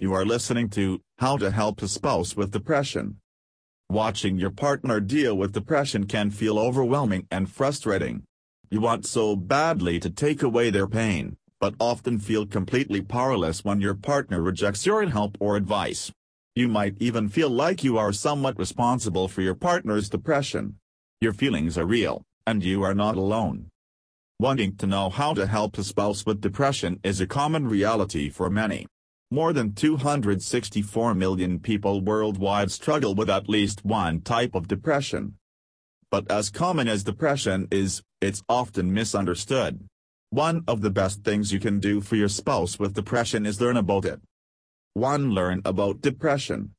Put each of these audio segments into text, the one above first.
You are listening to How to Help a Spouse with Depression. Watching your partner deal with depression can feel overwhelming and frustrating. You want so badly to take away their pain, but often feel completely powerless when your partner rejects your help or advice. You might even feel like you are somewhat responsible for your partner's depression. Your feelings are real, and you are not alone. Wanting to know how to help a spouse with depression is a common reality for many. More than 264 million people worldwide struggle with at least one type of depression. But as common as depression is, it's often misunderstood. One of the best things you can do for your spouse with depression is learn about it. 1. Learn about depression.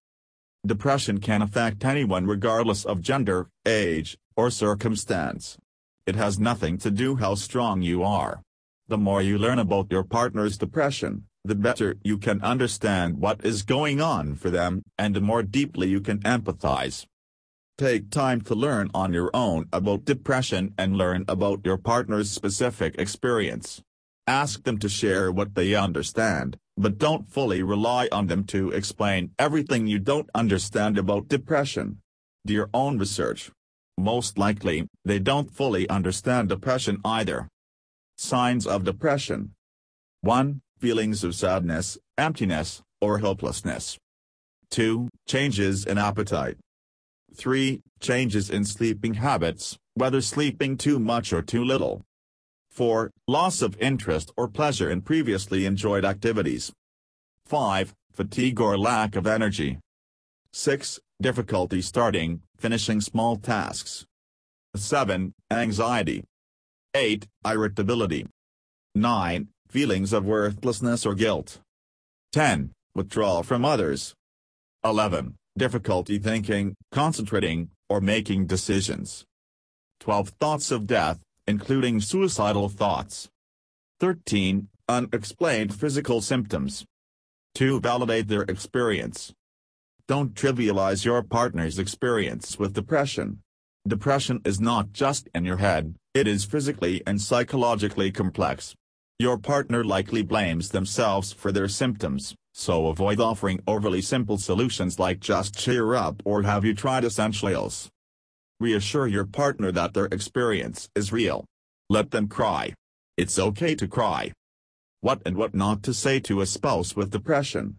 Depression can affect anyone regardless of gender, age, or circumstance. It has nothing to do how strong you are. The more you learn about your partner's depression, the better you can understand what is going on for them, and the more deeply you can empathize. Take time to learn on your own about depression and learn about your partner's specific experience. Ask them to share what they understand, but don't fully rely on them to explain everything you don't understand about depression. Do your own research. Most likely, they don't fully understand depression either. Signs of depression 1. Feelings of sadness, emptiness, or hopelessness. 2. Changes in appetite. 3. Changes in sleeping habits, whether sleeping too much or too little. 4. Loss of interest or pleasure in previously enjoyed activities. 5. Fatigue or lack of energy. 6. Difficulty starting, finishing small tasks. 7. Anxiety. 8. Irritability. 9. Feelings of worthlessness or guilt. 10. Withdrawal from others. 11. Difficulty thinking, concentrating, or making decisions. 12. Thoughts of death, including suicidal thoughts. 13. Unexplained physical symptoms. 2. Validate their experience. Don't trivialize your partner's experience with depression. Depression is not just in your head, it is physically and psychologically complex. Your partner likely blames themselves for their symptoms, so avoid offering overly simple solutions like just cheer up or have you tried essentials. Reassure your partner that their experience is real. Let them cry. It's okay to cry. What and what not to say to a spouse with depression.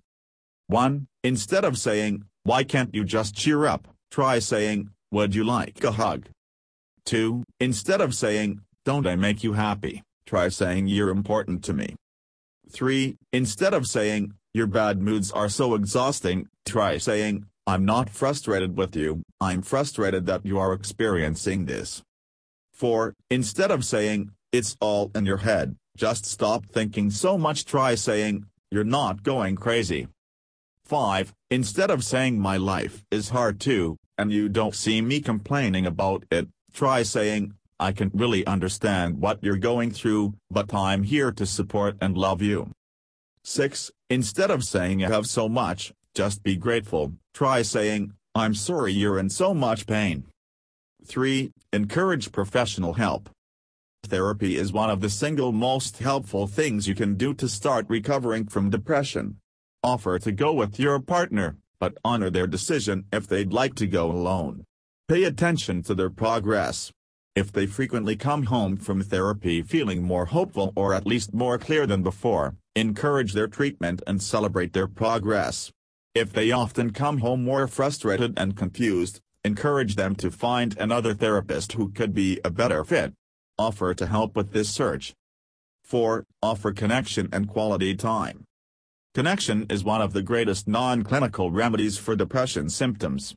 1. Instead of saying, why can't you just cheer up, try saying, would you like a hug? 2. Instead of saying, don't I make you happy, try saying you're important to me. 3. Instead of saying, your bad moods are so exhausting, try saying, I'm not frustrated with you, I'm frustrated that you are experiencing this. 4. Instead of saying, it's all in your head, just stop thinking so much try saying, you're not going crazy. 5. Instead of saying my life is hard too, and you don't see me complaining about it, try saying, I can really understand what you're going through, but I'm here to support and love you. 6. Instead of saying I have so much, just be grateful, try saying, I'm sorry you're in so much pain. 3. Encourage professional help. Therapy is one of the single most helpful things you can do to start recovering from depression. Offer to go with your partner, but honor their decision if they'd like to go alone. Pay attention to their progress. If they frequently come home from therapy feeling more hopeful or at least more clear than before, encourage their treatment and celebrate their progress. If they often come home more frustrated and confused, encourage them to find another therapist who could be a better fit. Offer to help with this search. 4. Offer connection and quality time. Connection is one of the greatest non-clinical remedies for depression symptoms.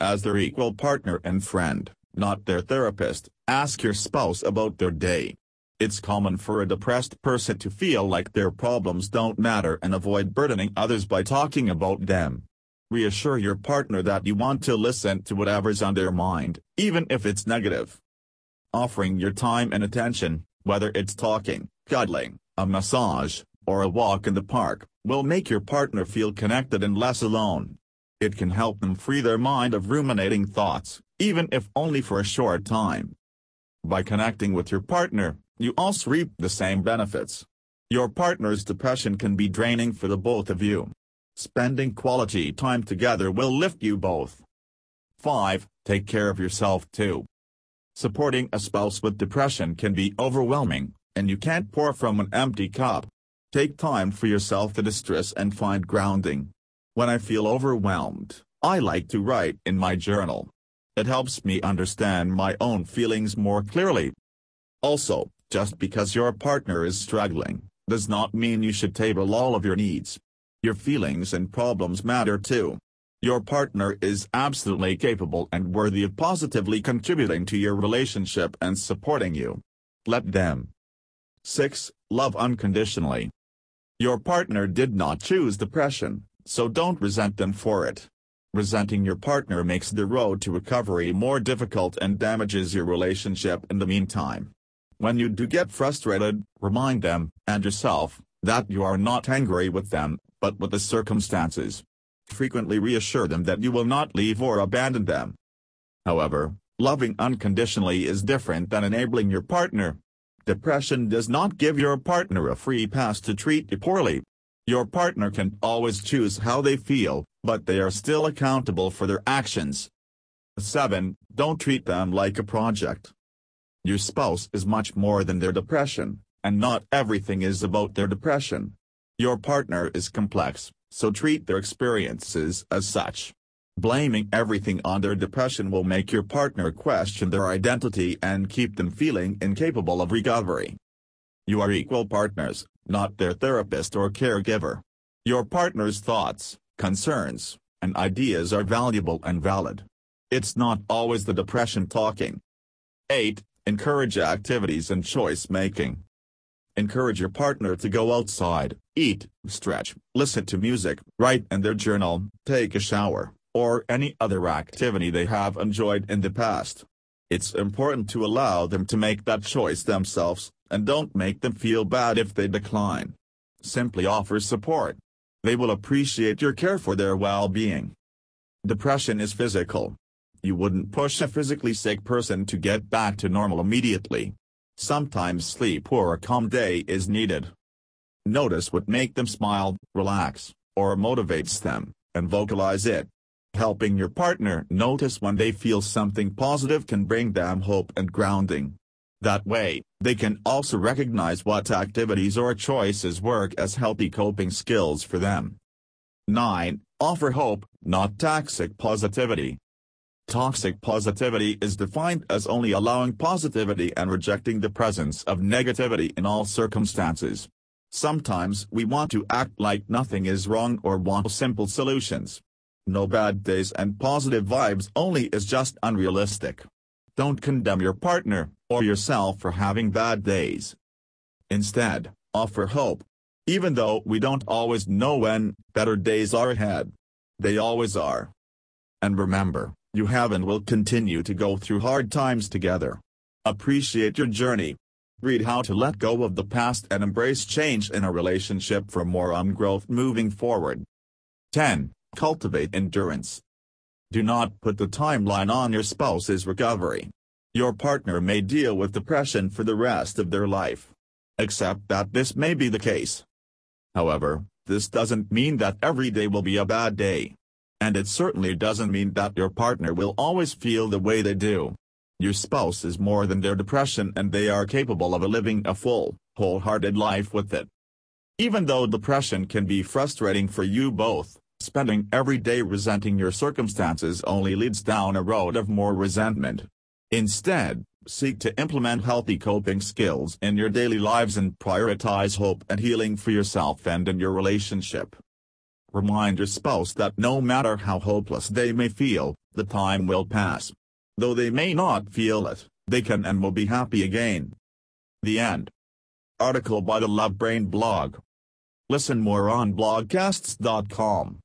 As their equal partner and friend, not their therapist, ask your spouse about their day. It's common for a depressed person to feel like their problems don't matter and avoid burdening others by talking about them. Reassure your partner that you want to listen to whatever's on their mind, even if it's negative. Offering your time and attention, whether it's talking, cuddling, a massage, or a walk in the park, will make your partner feel connected and less alone. It can help them free their mind of ruminating thoughts, even if only for a short time. By connecting with your partner, you also reap the same benefits. Your partner's depression can be draining for the both of you. Spending quality time together will lift you both. 5. Take care of yourself too. Supporting a spouse with depression can be overwhelming, and you can't pour from an empty cup. Take time for yourself to distress and find grounding. When I feel overwhelmed, I like to write in my journal. It helps me understand my own feelings more clearly. Also, just because your partner is struggling, does not mean you should table all of your needs. Your feelings and problems matter too. Your partner is absolutely capable and worthy of positively contributing to your relationship and supporting you. Let them. 6. Love unconditionally. Your partner did not choose depression, so don't resent them for it. Resenting your partner makes the road to recovery more difficult and damages your relationship in the meantime. When you do get frustrated, remind them, and yourself, that you are not angry with them, but with the circumstances. Frequently reassure them that you will not leave or abandon them. However, loving unconditionally is different than enabling your partner. Depression does not give your partner a free pass to treat you poorly. Your partner can always choose how they feel, but they are still accountable for their actions. 7. Don't treat them like a project. Your spouse is much more than their depression, and not everything is about their depression. Your partner is complex, so treat their experiences as such. Blaming everything on their depression will make your partner question their identity and keep them feeling incapable of recovery. You are equal partners, not their therapist or caregiver. Your partner's thoughts, concerns, and ideas are valuable and valid. It's not always the depression talking. 8. Encourage activities and choice making. Encourage your partner to go outside, eat, stretch, listen to music, write in their journal, take a shower, or any other activity they have enjoyed in the past. It's important to allow them to make that choice themselves, and don't make them feel bad if they decline. Simply offer support. They will appreciate your care for their well-being. Depression is physical. You wouldn't push a physically sick person to get back to normal immediately. Sometimes sleep or a calm day is needed. Notice what make them smile, relax, or motivates them, and vocalize it. Helping your partner notice when they feel something positive can bring them hope and grounding. That way, they can also recognize what activities or choices work as healthy coping skills for them. 9. Offer hope, not toxic positivity. Toxic positivity is defined as only allowing positivity and rejecting the presence of negativity in all circumstances. Sometimes we want to act like nothing is wrong or want simple solutions. No bad days and positive vibes only is just unrealistic. Don't condemn your partner, or yourself for having bad days. Instead, offer hope. Even though we don't always know when, better days are ahead. They always are. And remember, you have and will continue to go through hard times together. Appreciate your journey. Read how to let go of the past and embrace change in a relationship for more on growth moving forward. 10. Cultivate endurance. Do not put the timeline on your spouse's recovery. Your partner may deal with depression for the rest of their life. Accept that this may be the case. However, this doesn't mean that every day will be a bad day. And it certainly doesn't mean that your partner will always feel the way they do. Your spouse is more than their depression and they are capable of living a full, wholehearted life with it. Even though depression can be frustrating for you both, spending every day resenting your circumstances only leads down a road of more resentment. Instead, seek to implement healthy coping skills in your daily lives and prioritize hope and healing for yourself and in your relationship. Remind your spouse that no matter how hopeless they may feel, the time will pass. Though they may not feel it, they can and will be happy again. The end. Article by the Love Brain blog. Listen more on blogcasts.com.